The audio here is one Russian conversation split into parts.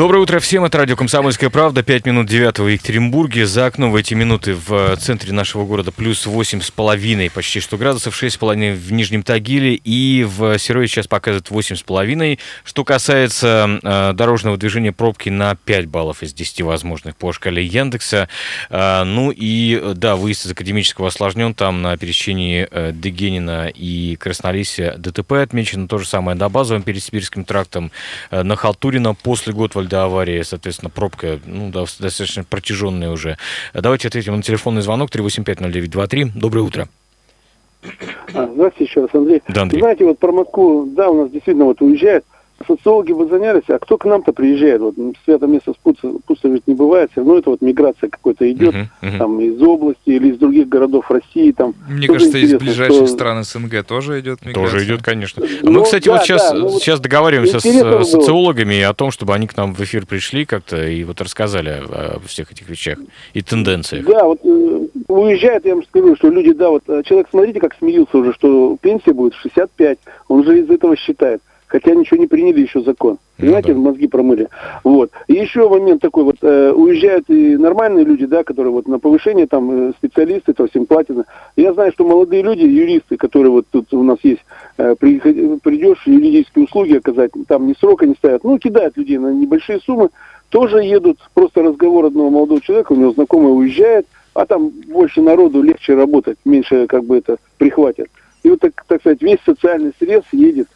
Доброе утро всем, это радио «Комсомольская правда», 5 минут 9 в Екатеринбурге. За окном в эти минуты в центре нашего города плюс 8,5 почти что градусов, 6,5 в Нижнем Тагиле и в Серове сейчас показывает 8,5. Что касается э, дорожного движения, пробки на 5 баллов из 10 возможных по шкале Яндекса. Э, ну и, да, выезд из Академического осложнен, там на пересечении э, Дегенина и Краснолесья ДТП отмечено, то же самое на базовом перед Сибирским трактом, э, на Халтурина после Готвальда до аварии, соответственно, пробка ну, достаточно протяженная уже. Давайте ответим на телефонный звонок 3850923. Доброе утро. А, здравствуйте еще раз, Андрей. Да, Андрей. Знаете, вот про Москву, да, у нас действительно вот уезжает социологи бы занялись, а кто к нам-то приезжает? Вот свято место пусто, пусто ведь не бывает, все равно это вот миграция какой-то идет, uh-huh, uh-huh. там из области или из других городов России, там. Мне кажется, из ближайших что... стран СНГ тоже идет миграция. Тоже идет, конечно. А мы, кстати, да, вот сейчас, да, ну, сейчас договариваемся с социологами о том, чтобы они к нам в эфир пришли как-то и вот рассказали о всех этих вещах и тенденциях. Да, вот э, уезжает, я вам скажу, что люди, да, вот э, человек, смотрите, как смеются уже, что пенсия будет 65, он же из этого считает хотя ничего не приняли еще закон. Ну Понимаете, ну, да. мозги промыли. Вот. И еще момент такой, вот э, уезжают и нормальные люди, да, которые вот на повышение, там, э, специалисты, то всем платят. Я знаю, что молодые люди, юристы, которые вот тут у нас есть, э, при, придешь юридические услуги оказать, там ни срока не ставят, ну, кидают людей на небольшие суммы, тоже едут, просто разговор одного молодого человека, у него знакомый уезжает, а там больше народу, легче работать, меньше как бы это прихватят. И вот, так, так сказать, весь социальный срез едет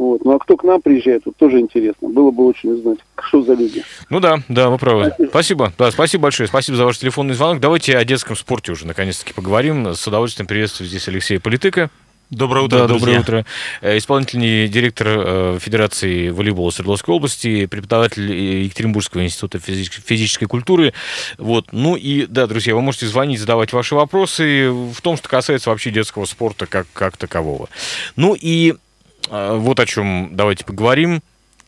вот. Ну а кто к нам приезжает, вот тоже интересно. Было бы очень узнать, что за люди. Ну да, да, вы правы. Спасибо. спасибо. Да, спасибо большое. Спасибо за ваш телефонный звонок. Давайте о детском спорте уже наконец-таки поговорим. С удовольствием приветствую здесь Алексея Политыка. Доброе утро, да, друзья. доброе утро. Э, исполнительный директор э, Федерации волейбола Свердловской области, преподаватель Екатеринбургского института физической культуры. Вот. Ну и, да, друзья, вы можете звонить, задавать ваши вопросы в том, что касается вообще детского спорта как, как такового. Ну и вот о чем давайте поговорим.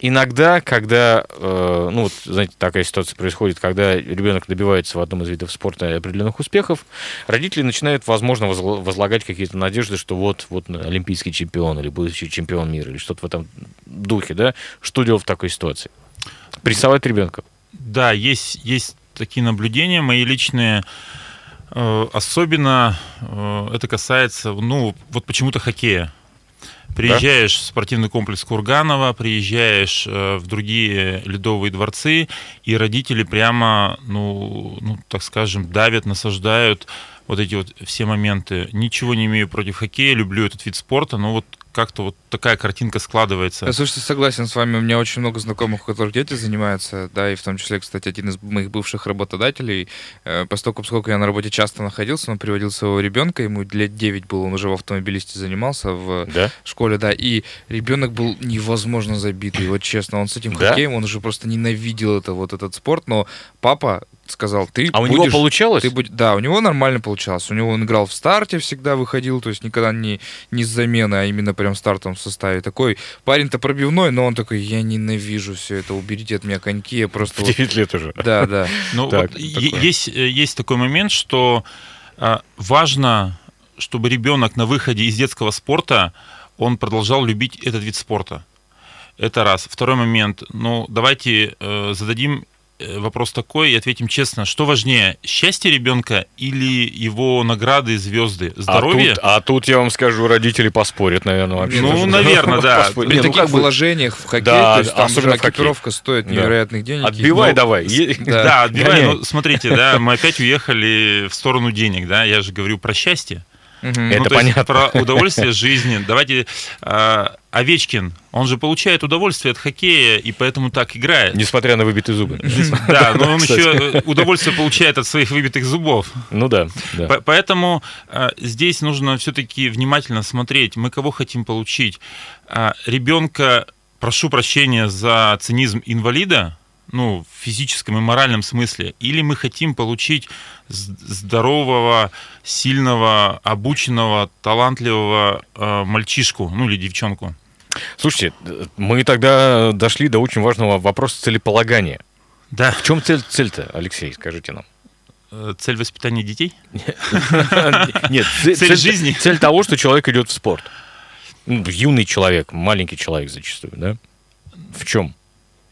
Иногда, когда, э, ну вот, знаете, такая ситуация происходит, когда ребенок добивается в одном из видов спорта определенных успехов, родители начинают, возможно, возлагать какие-то надежды, что вот, вот олимпийский чемпион или будущий чемпион мира или что-то в этом духе, да? Что делать в такой ситуации? Прессовать ребенка? Да, есть, есть такие наблюдения мои личные. Э, особенно э, это касается, ну, вот почему-то хоккея Приезжаешь да? в спортивный комплекс Курганова, приезжаешь э, в другие ледовые дворцы, и родители прямо, ну, ну, так скажем, давят, насаждают вот эти вот все моменты. Ничего не имею против хоккея, люблю этот вид спорта, но вот как-то вот такая картинка складывается. Я, слушайте, согласен с вами. У меня очень много знакомых, у которых дети занимаются, да, и в том числе, кстати, один из моих бывших работодателей, э, поскольку, поскольку я на работе часто находился, он приводил своего ребенка, ему лет 9 было, он уже в автомобилисте занимался в да? школе, да, и ребенок был невозможно забитый, вот честно, он с этим да? хоккеем, он уже просто ненавидел это, вот этот спорт, но папа сказал, ты А будешь, у него получалось? Ты будь, да, у него нормально получалось. У него он играл в старте, всегда выходил, то есть никогда не, не с замены, а именно прям стартом в составе. Такой парень-то пробивной, но он такой, я ненавижу все это, уберите от меня коньки, я просто... В 9 вот... лет уже. Да, да. Ну, вот есть, э, есть такой момент, что а, важно, чтобы ребенок на выходе из детского спорта, он продолжал любить этот вид спорта. Это раз. Второй момент. Ну, давайте э, зададим вопрос такой и ответим честно. Что важнее, счастье ребенка или его награды, звезды, здоровье? А тут, а тут я вам скажу, родители поспорят, наверное, вообще. Ну, наверное, да. При ну, таких положениях в хоккее, то есть там особенно экипировка стоит невероятных денег. Отбивай давай. Да, отбивай. Ну, смотрите, да, мы опять уехали в сторону денег, да, я же говорю про счастье. Угу. Это ну, понятно. про удовольствие жизни. Давайте э, Овечкин, он же получает удовольствие от хоккея и поэтому так играет. Несмотря на выбитые зубы. Да, но он еще удовольствие получает от своих выбитых зубов. Ну да. Поэтому э, здесь нужно все-таки внимательно смотреть, мы кого хотим получить. Э, ребенка, прошу прощения за цинизм инвалида, ну, в физическом и моральном смысле, или мы хотим получить здорового, сильного, обученного, талантливого э, мальчишку, ну или девчонку. Слушайте, мы тогда дошли до очень важного вопроса целеполагания. Да. В чем цель, цель-то, Алексей, скажите нам? Э, Цель воспитания детей? Нет, Цель жизни? Цель того, что человек идет в спорт. Ну, Юный человек, маленький человек зачастую, да? В чем?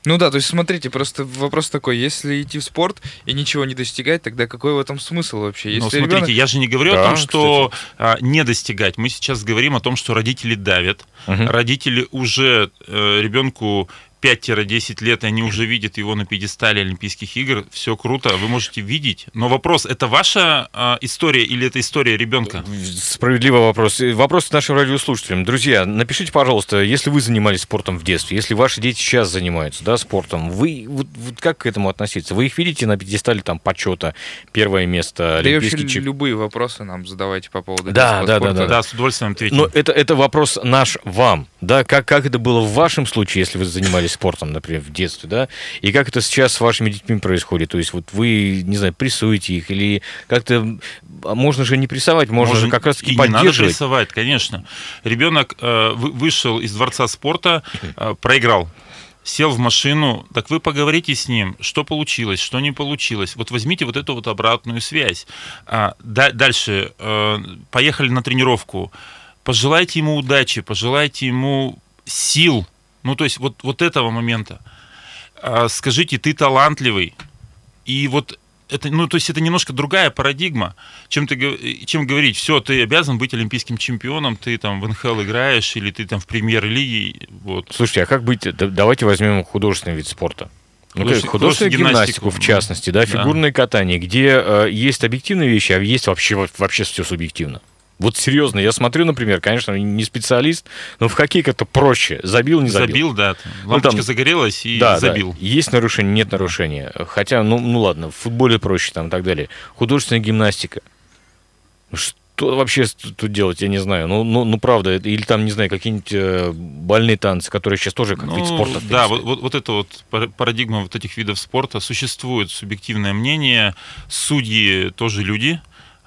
Ну да, то есть смотрите, просто вопрос такой, если идти в спорт и ничего не достигать, тогда какой в этом смысл вообще? Если Ну, смотрите, ребенок- я же не говорю Да, о том, что а, не достигать. Мы сейчас говорим о том, что родители давят. Мгм. Родители уже э, ребенку 5-10 лет, и они уже видят его на пьедестале Олимпийских игр. Все круто, вы можете видеть. Но вопрос, это ваша а, история или это история ребенка? Справедливый вопрос. Вопрос к нашим радиослушателям. Друзья, напишите, пожалуйста, если вы занимались спортом в детстве, если ваши дети сейчас занимаются да, спортом, вы вот, вот как к этому относиться? Вы их видите на пьедестале там почета, первое место, Да и вообще олимпийский чемпион? любые вопросы нам задавайте по поводу Да, да, спорта. да, Да, с удовольствием ответим. Но это, это вопрос наш вам, да, как, как это было в вашем случае, если вы занимались спортом, например, в детстве, да, и как это сейчас с вашими детьми происходит, то есть вот вы, не знаю, прессуете их, или как-то, а можно же не прессовать, можно, же как раз-таки не надо поддерживать. прессовать, конечно. Ребенок э, вы- вышел из дворца спорта, э, проиграл. Сел в машину, так вы поговорите с ним, что получилось, что не получилось. Вот возьмите вот эту вот обратную связь. А, да- дальше, э, поехали на тренировку. Пожелайте ему удачи, пожелайте ему сил. Ну, то есть вот, вот этого момента. А, скажите, ты талантливый. И вот это, ну, то есть это немножко другая парадигма, чем, ты, чем говорить, все, ты обязан быть олимпийским чемпионом, ты там в НХЛ играешь, или ты там в премьер-лиге, вот. Слушайте, а как быть, да- давайте возьмем художественный вид спорта. Ну, художественную художественную гимнастику, гимнастику, в частности, да, да. фигурное катание, где э, есть объективные вещи, а есть вообще, вообще все субъективно. Вот серьезно, я смотрю, например, конечно, не специалист, но в хоккей как-то проще. Забил, не забил. Забил, да. там Лампочка там- загорелась и да, забил. да. Есть нарушение, нет нарушения. Хотя, ну, ну ладно, в футболе проще там и так далее. Художественная гимнастика. Что вообще тут делать, я не знаю. Ну, ну, ну правда, это- или там, не знаю, какие-нибудь э, бальные танцы, которые сейчас тоже как вид Ну, спорта. в да, вот, вот, вот эта вот пара- парадигма вот этих видов спорта. Существует субъективное мнение. Судьи тоже люди.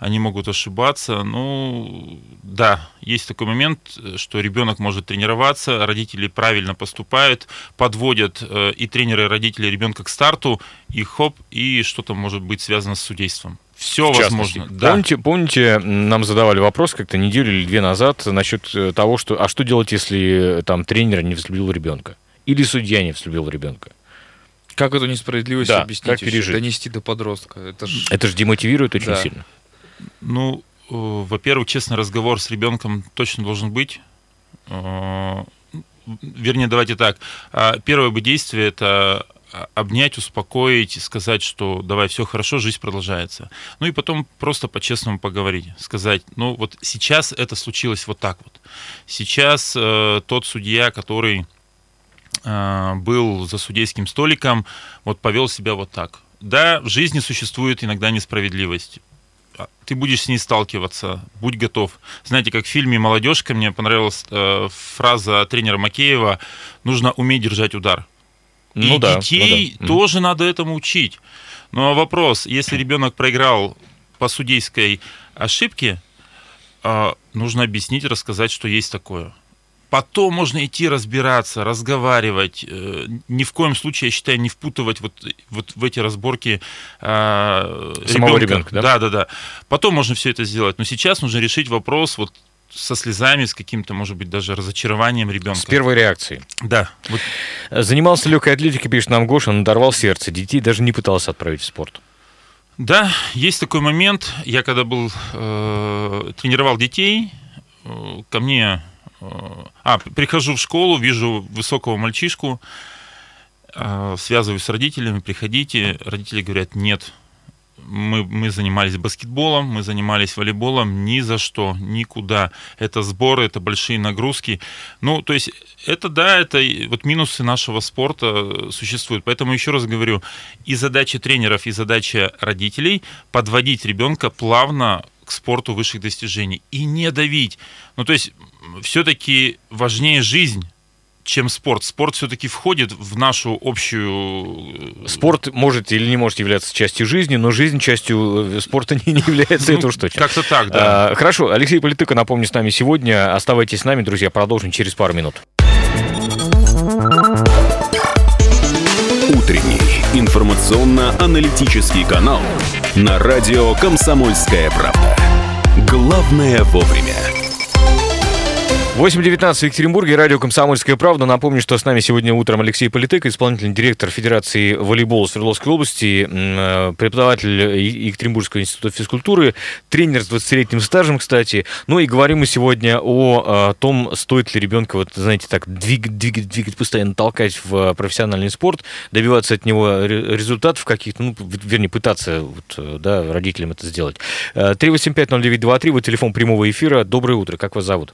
Они могут ошибаться. Ну, да, есть такой момент, что ребенок может тренироваться, родители правильно поступают, подводят э, и тренеры, и родители ребенка к старту, и хоп, и что-то может быть связано с судейством. Все В возможно. Да. Помните, помните, нам задавали вопрос как-то неделю или две назад насчет э, того, что а что делать, если э, там тренер не взлюбил ребенка? Или судья не взлюбил ребенка? Как эту несправедливость Да, объяснить? как пережить? Донести до подростка. Это ж... Это же демотивирует очень Да. сильно. Ну, э, во-первых, честный разговор с ребенком точно должен быть. Э, Вернее, давайте так. А, Первое бы действие это а, обнять, успокоить, сказать, что давай, все хорошо, жизнь продолжается. Ну и потом просто по-честному поговорить, сказать, ну вот сейчас это случилось вот так вот. Сейчас э, тот судья, который э, был за судейским столиком, вот повел себя вот так. Да, в жизни существует иногда несправедливость ты будешь с ней сталкиваться, будь готов. Знаете, как в фильме «Молодежка» мне понравилась э, фраза тренера Макеева «нужно уметь держать удар». Ну и да, детей ну да. тоже надо этому учить. Но вопрос, если ребенок проиграл по судейской ошибке, э, нужно объяснить, рассказать, что есть такое. Потом можно идти разбираться, разговаривать. Э, Ни в коем случае, я считаю, не впутывать вот, вот в эти разборки э, Самого ребенка. ребенка, да? Да, да, да. Потом можно все это сделать. Но сейчас нужно решить вопрос вот со слезами, с каким-то, может быть, даже разочарованием ребенка. С первой реакции. Да. Вот Занимался легкой атлетикой, пишет нам Гоша, надорвал сердце. Детей даже не пытался отправить в спорт. Да, есть такой момент. Я когда был э, тренировал детей, э, ко мне, а прихожу в школу, вижу высокого мальчишку, э, связываюсь с родителями, приходите, родители говорят нет. Мы, мы занимались баскетболом, мы занимались волейболом, ни за что, никуда. Это сборы, это большие нагрузки. Ну, то есть, это да, это вот минусы нашего спорта э, существуют. Поэтому еще раз говорю, и задача тренеров, и задача родителей подводить ребенка плавно к спорту высших достижений и не давить. Ну, то есть, все-таки важнее жизнь, чем спорт. Спорт все-таки входит в нашу общую... э, Спорт может или не может являться частью жизни, но жизнь частью э, спорта не, не является, ну, это уж точно. Как-то так, да. А, хорошо, Алексей Политыко, напомню, с нами сегодня. Оставайтесь с нами, друзья, продолжим через пару минут. утренний информационно-аналитический канал на радио «Комсомольская правда». Главное вовремя. 8.19 в Екатеринбурге, радио «Комсомольская правда». Напомню, что с нами сегодня утром Алексей Политык, исполнительный директор Федерации волейбола Свердловской области, э, преподаватель Екатеринбургского института физкультуры, тренер с 20-летним стажем, кстати. Ну и говорим мы сегодня о, о том, стоит ли ребенка, вот, знаете, так двигать, двигать, двигать, постоянно толкать в профессиональный спорт, добиваться от него результатов каких-то, ну, вернее, пытаться вот, да, родителям это сделать. 3850923, вот телефон прямого эфира. Доброе утро, как вас зовут?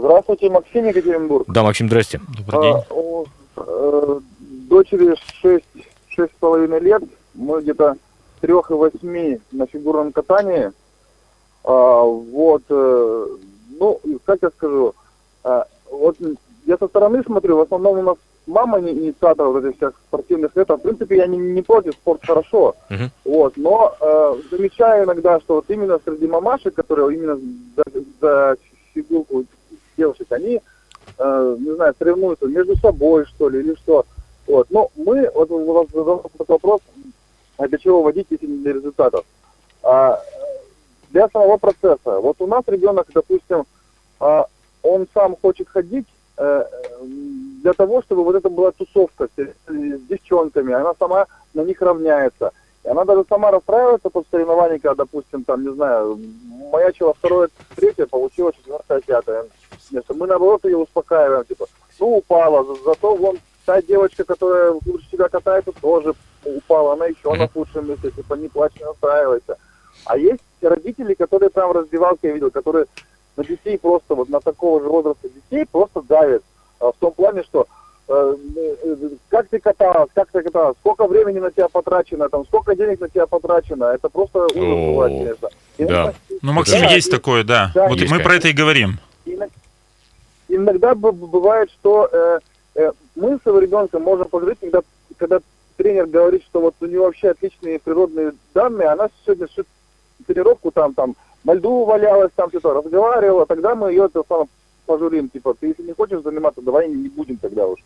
Здравствуйте, Максим Екатеринбург. Да, Максим, здрасте. Добрый день. А, у, э, дочери 6, 6,5 лет, мы где-то 3 и 8 на фигурном катании. А, вот, э, ну, как я скажу, а, вот я со стороны смотрю, в основном у нас мама не инициатор вот этих всех спортивных лет. В принципе, я не, не против, спорт хорошо. Uh-huh. Вот, но э, замечаю иногда, что вот именно среди мамашек, которые именно за, за фигурку девушек, они, э, не знаю, соревнуются между собой, что ли, или что. Вот. Но мы, вот у вас задал вопрос, а для чего водить, если не для результатов? А, для самого процесса. Вот у нас ребенок, допустим, а, он сам хочет ходить а, для того, чтобы вот это была тусовка с, с девчонками, она сама на них равняется. И она даже сама расстраивается под соревнования, когда, допустим, там, не знаю, маячила второе, третье, получила четвертое, пятое место. Мы, наоборот, ее успокаиваем, типа, ну, упала, зато вон та девочка, которая лучше тебя катается, тоже упала, она еще на худшем месте, типа, не плачь, не настраивайся. А есть родители, которые там в раздевалке я видел, которые на детей просто, вот на такого же возраста детей просто давят. А, в том плане, что как ты каталась, как ты каталась, сколько времени на тебя потрачено, там, сколько денег на тебя потрачено, это просто ужас бывает, конечно. Да. Ну, Максим, да, есть такое, да. да вот мы конечно. про это и говорим иногда бывает, что э, э, мы с ребенком можем поговорить, когда, когда тренер говорит, что вот у него вообще отличные природные данные, она сегодня шит тренировку там, там, на льду валялась, там что-то разговаривала, тогда мы ее это самое пожурим, типа, ты если не хочешь заниматься, давай не будем тогда уж.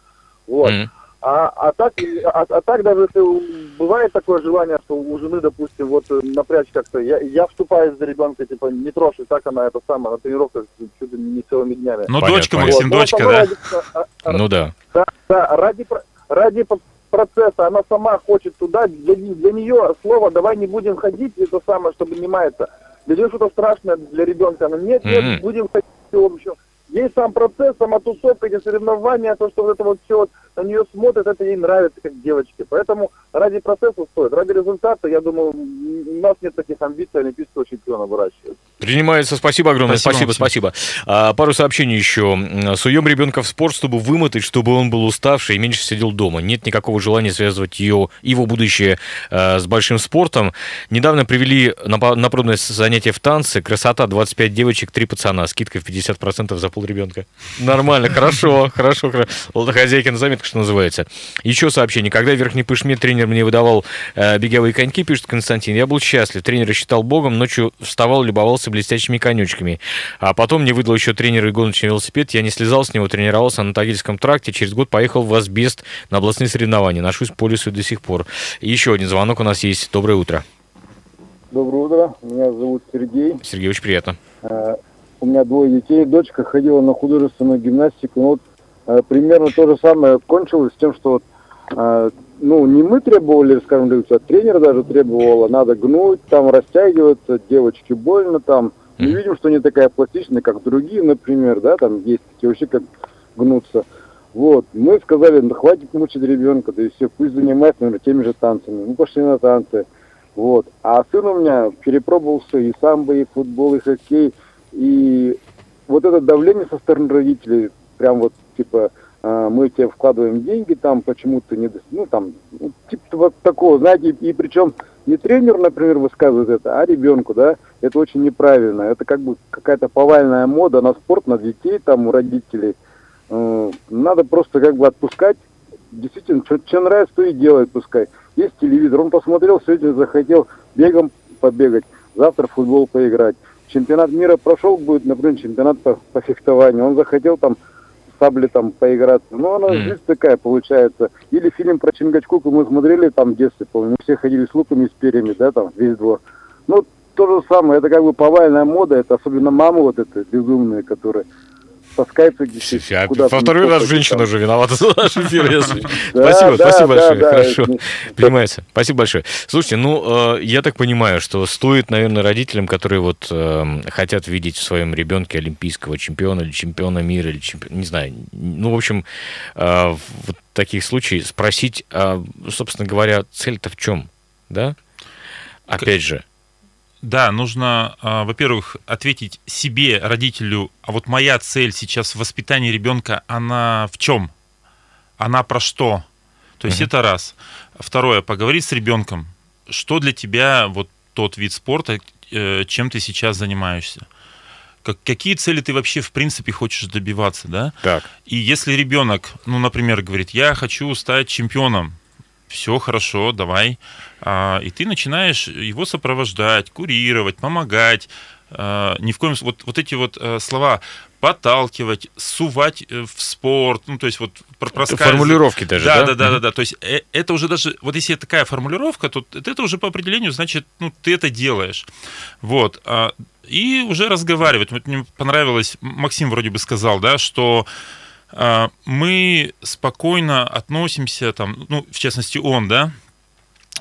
Вот. Mm-hmm. А, а, так, а, а так даже если бывает такое желание, что у жены, допустим, вот э, напрячь как-то, я, я вступаю за ребенка, типа, не трожь, и так она это самое, на тренировках чуть ли не целыми днями. Ну, Понятно, дочка, Максим, вот. дочка, да? Ради, а, а, ну да. Да, да, ради, ради процесса, она сама хочет туда, для, для нее слово «давай не будем ходить», это самое, чтобы не маяться. Для нее что-то страшное для ребенка, она нет, нет, mm-hmm. будем ходить, в общем. Ей сам процесс, сама тусовка, эти соревнования, то, что вот это вот все вот на нее смотрят, это ей нравится, как девочке. Поэтому ради процесса стоит. Ради результата, я думаю, у нас нет таких амбиций олимпийского чемпиона выращивать. Принимается. Спасибо огромное. Спасибо, спасибо. спасибо. А, пару сообщений еще. Суем ребенка в спорт, чтобы вымотать, чтобы он был уставший и меньше сидел дома. Нет никакого желания связывать ее, его будущее а, с большим спортом. Недавно привели на, на пробное занятие в танцы. Красота, 25 девочек, 3 пацана. Скидка в 50% за пол ребенка. Нормально, хорошо, хорошо. Хозяйка на заметку, что называется. Еще сообщение. Когда в Верхней Пышме тренер мне выдавал э, беговые коньки, пишет Константин, я был счастлив. Тренер считал богом, ночью вставал, любовался блестящими конючками. А потом мне выдал еще тренер и гоночный велосипед. Я не слезал с него, тренировался на Тагильском тракте. Через год поехал в Асбест на областные соревнования. Ношусь по лесу до сих пор. И еще один звонок у нас есть. Доброе утро. Доброе утро. Меня зовут Сергей. Сергей, очень приятно. У меня двое детей. Дочка ходила на художественную гимнастику. Ну, вот, uh, примерно то же самое кончилось с тем, что вот, uh, ну, не мы требовали, скажем так, а тренер даже требовал, надо гнуть, там растягиваться, девочке больно, там. Мы видим, что не такая пластичная, как другие, например, да, там есть такие вообще как гнуться. Вот, мы сказали, ну, хватит мучить ребенка, да и все, пусть занимается, наверное, теми же танцами. Мы пошли на танцы. Вот. А сын у меня перепробовался и самбо, и футбол, и хоккей. И вот это давление со стороны родителей, прям вот, типа, а, мы тебе вкладываем деньги, там почему-то не, ну там, ну, типа вот такого, знаете, и, и причем не тренер, например, высказывает это, а ребенку, да, это очень неправильно, это как бы какая-то повальная мода на спорт, на детей, там, у родителей, э, надо просто как бы отпускать, действительно, что, что нравится, то и делает, пускай. Есть телевизор, он посмотрел, сегодня захотел бегом побегать, завтра в футбол поиграть. Чемпионат мира прошел, будет, например, чемпионат по, по фехтованию, он захотел там сабли там поиграться. Ну, она Мгм. жизнь такая получается. Или фильм про Чингачгука мы смотрели там в детстве, помню, мы все ходили с луками с перьями, да, там, весь двор. Ну, то же самое, это как бы повальная мода, это особенно мамы вот это безумные, которые А куда-то. Во второй раз женщина уже виновата за наш эфир. Спасибо, спасибо большое. Хорошо. Понимается. Спасибо большое. Слушайте, ну, э, я так понимаю, что стоит, наверное, родителям, которые вот э, хотят видеть в своем ребенке олимпийского чемпиона или чемпиона мира, или чемпиона, не знаю, ну, в общем, э, в вот таких случаях спросить, а, собственно говоря, цель-то в чем, да? Опять же, Да, нужно, а, во-первых, ответить себе, родителю, а вот моя цель сейчас в воспитании ребенка, она в чем? Она про что? То есть Мгм. это раз. Второе, поговорить с ребенком, что для тебя вот тот вид спорта, э, чем ты сейчас занимаешься. Как, какие цели ты вообще в принципе хочешь добиваться, да? так, И если ребенок, ну, например, говорит, я хочу стать чемпионом, все хорошо, давай. А, и ты начинаешь его сопровождать, курировать, помогать. А, ни в коем вот, вот эти вот э, слова подталкивать, сувать э, в спорт, ну, то есть вот про- проскальзывать. формулировки даже, да? да? Да, да, да, да. То есть э, это уже даже, вот если такая формулировка, то это уже по определению, значит, ну, ты это делаешь. Вот. а, И уже разговаривать. Вот мне понравилось, Максим вроде бы сказал, да, что мы спокойно относимся, там, ну, в частности, он, да,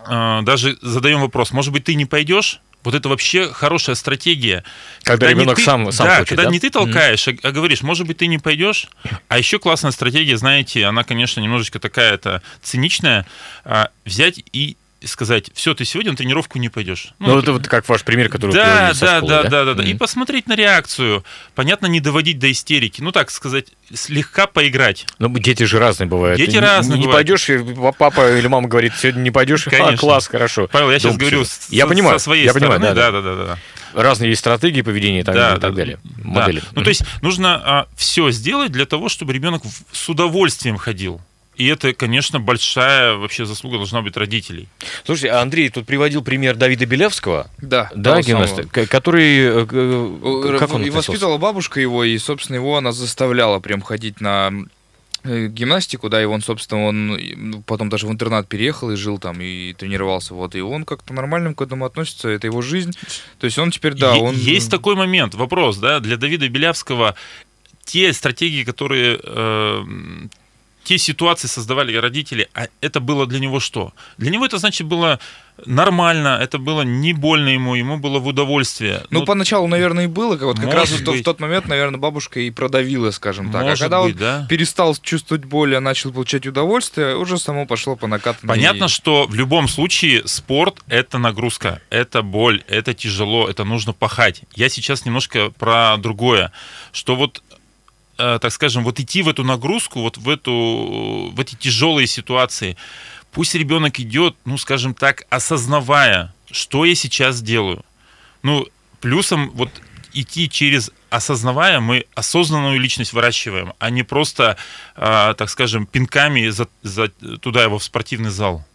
а, даже задаем вопрос, может быть, ты не пойдешь? Вот это вообще хорошая стратегия. Когда не ребенок ты- сам- сам да, хочет, когда да? не ты толкаешь, а, а говоришь, может быть, ты не пойдешь. А еще классная стратегия, знаете, она, конечно, немножечко такая-то циничная, а, взять и сказать, все, ты сегодня на тренировку не пойдешь. Ну, это вот как ваш пример, который вы Да, со да, школы, да, да, да, да. И Мгм. посмотреть на реакцию. Понятно, не доводить до истерики. Ну, так сказать, слегка поиграть. Ну, дети же разные бывают. Дети Не- разные Не бывают. пойдешь, и папа или мама говорит, сегодня не пойдешь, а, Конечно. класс, хорошо. Павел, я сейчас Дома говорю с- Я понимаю, со своей я понимаю, стороны. да, да, да, да, да. Разные есть стратегии поведения и так, Да, и так да, далее. да. Модели. Ну, то есть нужно все сделать для того, чтобы ребенок с удовольствием ходил. И это, конечно, большая вообще заслуга должна быть родителей. Слушайте, а Андрей тут приводил пример Давида Белявского, Да, да, гимнаста, который... э, э, Э, Как он и воспитывала бабушка его, и, собственно, его она заставляла прям ходить на гимнастику, да, и он, собственно, он ну, потом даже в интернат переехал и жил там, и тренировался, вот, и он как-то нормально к этому относится, это его жизнь, то есть он теперь, да, он... Есть такой момент, вопрос, да, для Давида Белявского. Те стратегии, которые э, те ситуации создавали родители, а это было для него что? Для него это, значит, было нормально, это было не больно ему, ему было в удовольствие. Ну, поначалу, наверное, и было, вот как раз может в, то- в быть. тот момент, наверное, бабушка и продавила, скажем так. может а когда быть, он да. перестал чувствовать боль, а начал получать удовольствие, уже само пошло по накатанной. Понятно, что в любом случае спорт — это нагрузка, это боль, это тяжело, это нужно пахать. Я сейчас немножко про другое, что вот так скажем, вот идти в эту нагрузку, вот в, эту, в эти тяжелые ситуации, пусть ребенок идет, ну, скажем так, осознавая, что я сейчас делаю. Ну, плюсом вот идти через осознавая, мы осознанную личность выращиваем, а не просто, э, так скажем, пинками за, за- туда его в спортивный зал.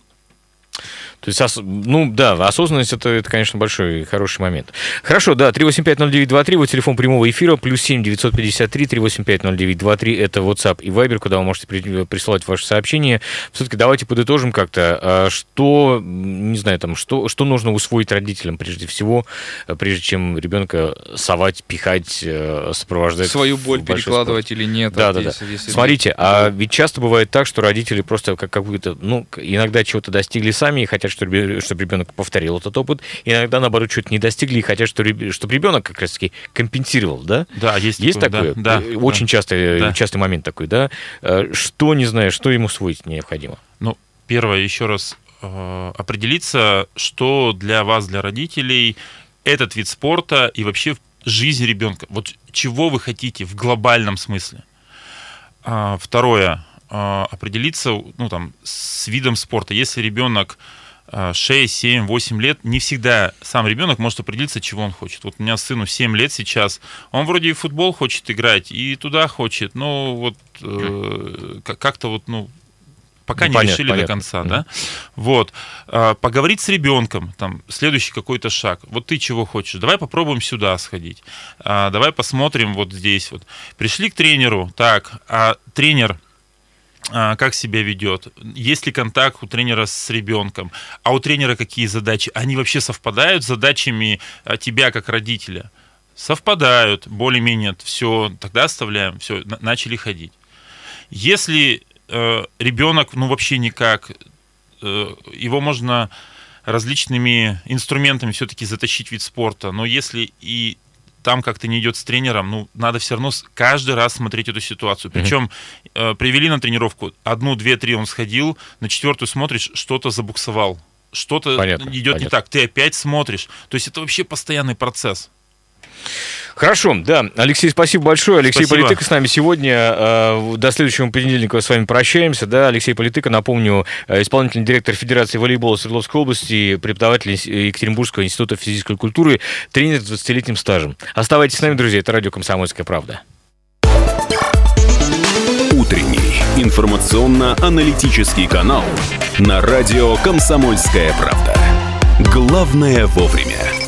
То есть, ну да, осознанность это, это, конечно, большой хороший момент. Хорошо, да, 3850923, вот телефон прямого эфира, плюс 7 953 3850923, это WhatsApp и Viber, куда вы можете при- присылать ваши сообщения. Все-таки давайте подытожим как-то, а, что, не знаю, там, что, что нужно усвоить родителям прежде всего, а, прежде чем ребенка совать, пихать, э, сопровождать. свою боль перекладывать или нет. Да, да, да. если- Смотрите, а ведь часто бывает так, что родители просто как какую-то, ну, к- иногда чего-то достигли сами и хотят, чтобы, ребенок повторил этот опыт. Иногда, наоборот, что-то не достигли и хотят, чтобы, ребенок как раз-таки компенсировал, да? Да, есть, Есть такое? Да, Э, да, Очень да. часто, Да. частый момент такой, да? Э, Что, не знаю, что ему усвоить необходимо? Ну, первое, еще раз э, определиться, что для вас, для родителей, этот вид спорта и вообще жизнь ребенка. Вот чего вы хотите в глобальном смысле. А, второе, э, определиться ну, там, с видом спорта. Если ребенок э, 6, 7, 8 лет, не всегда сам ребенок может определиться, чего он хочет. Вот у меня сыну 7 лет сейчас, он вроде и в футбол хочет играть, и туда хочет, но вот э, как- как-то вот, ну, пока Ну, не понятно, решили понятно. до конца, да. Вот. А, Поговорить с ребенком, там, следующий какой-то шаг. Вот ты чего хочешь? Давай попробуем сюда сходить. А, Давай посмотрим вот здесь вот. Пришли к тренеру, так, а тренер как себя ведет, есть ли контакт у тренера с ребенком, а у тренера какие задачи, они вообще совпадают с задачами а, тебя как родителя? Совпадают, более-менее, все, тогда оставляем, все, начали ходить. Если э, ребенок, ну вообще никак, э, его можно различными инструментами все-таки затащить в вид спорта, но если и там как-то не идет с тренером, ну, надо все равно каждый раз смотреть эту ситуацию. Причем э, привели на тренировку, одну, две, три он сходил, на четвертую смотришь, что-то забуксовал, что-то Понятно, идет не понятно. так, ты опять смотришь. То есть это вообще постоянный процесс. Хорошо, да. Алексей, спасибо большое. Алексей Спасибо. Политыка с нами сегодня. Э, До следующего понедельника с вами прощаемся. Да, Алексей Политыка, напомню, э, исполнительный директор Федерации волейбола Свердловской области, преподаватель Инс- Екатеринбургского института физической культуры, тренер с 20-летним стажем. Оставайтесь с нами, друзья. Это радио «Комсомольская правда». Утренний информационно-аналитический канал на радио «Комсомольская правда». Главное вовремя.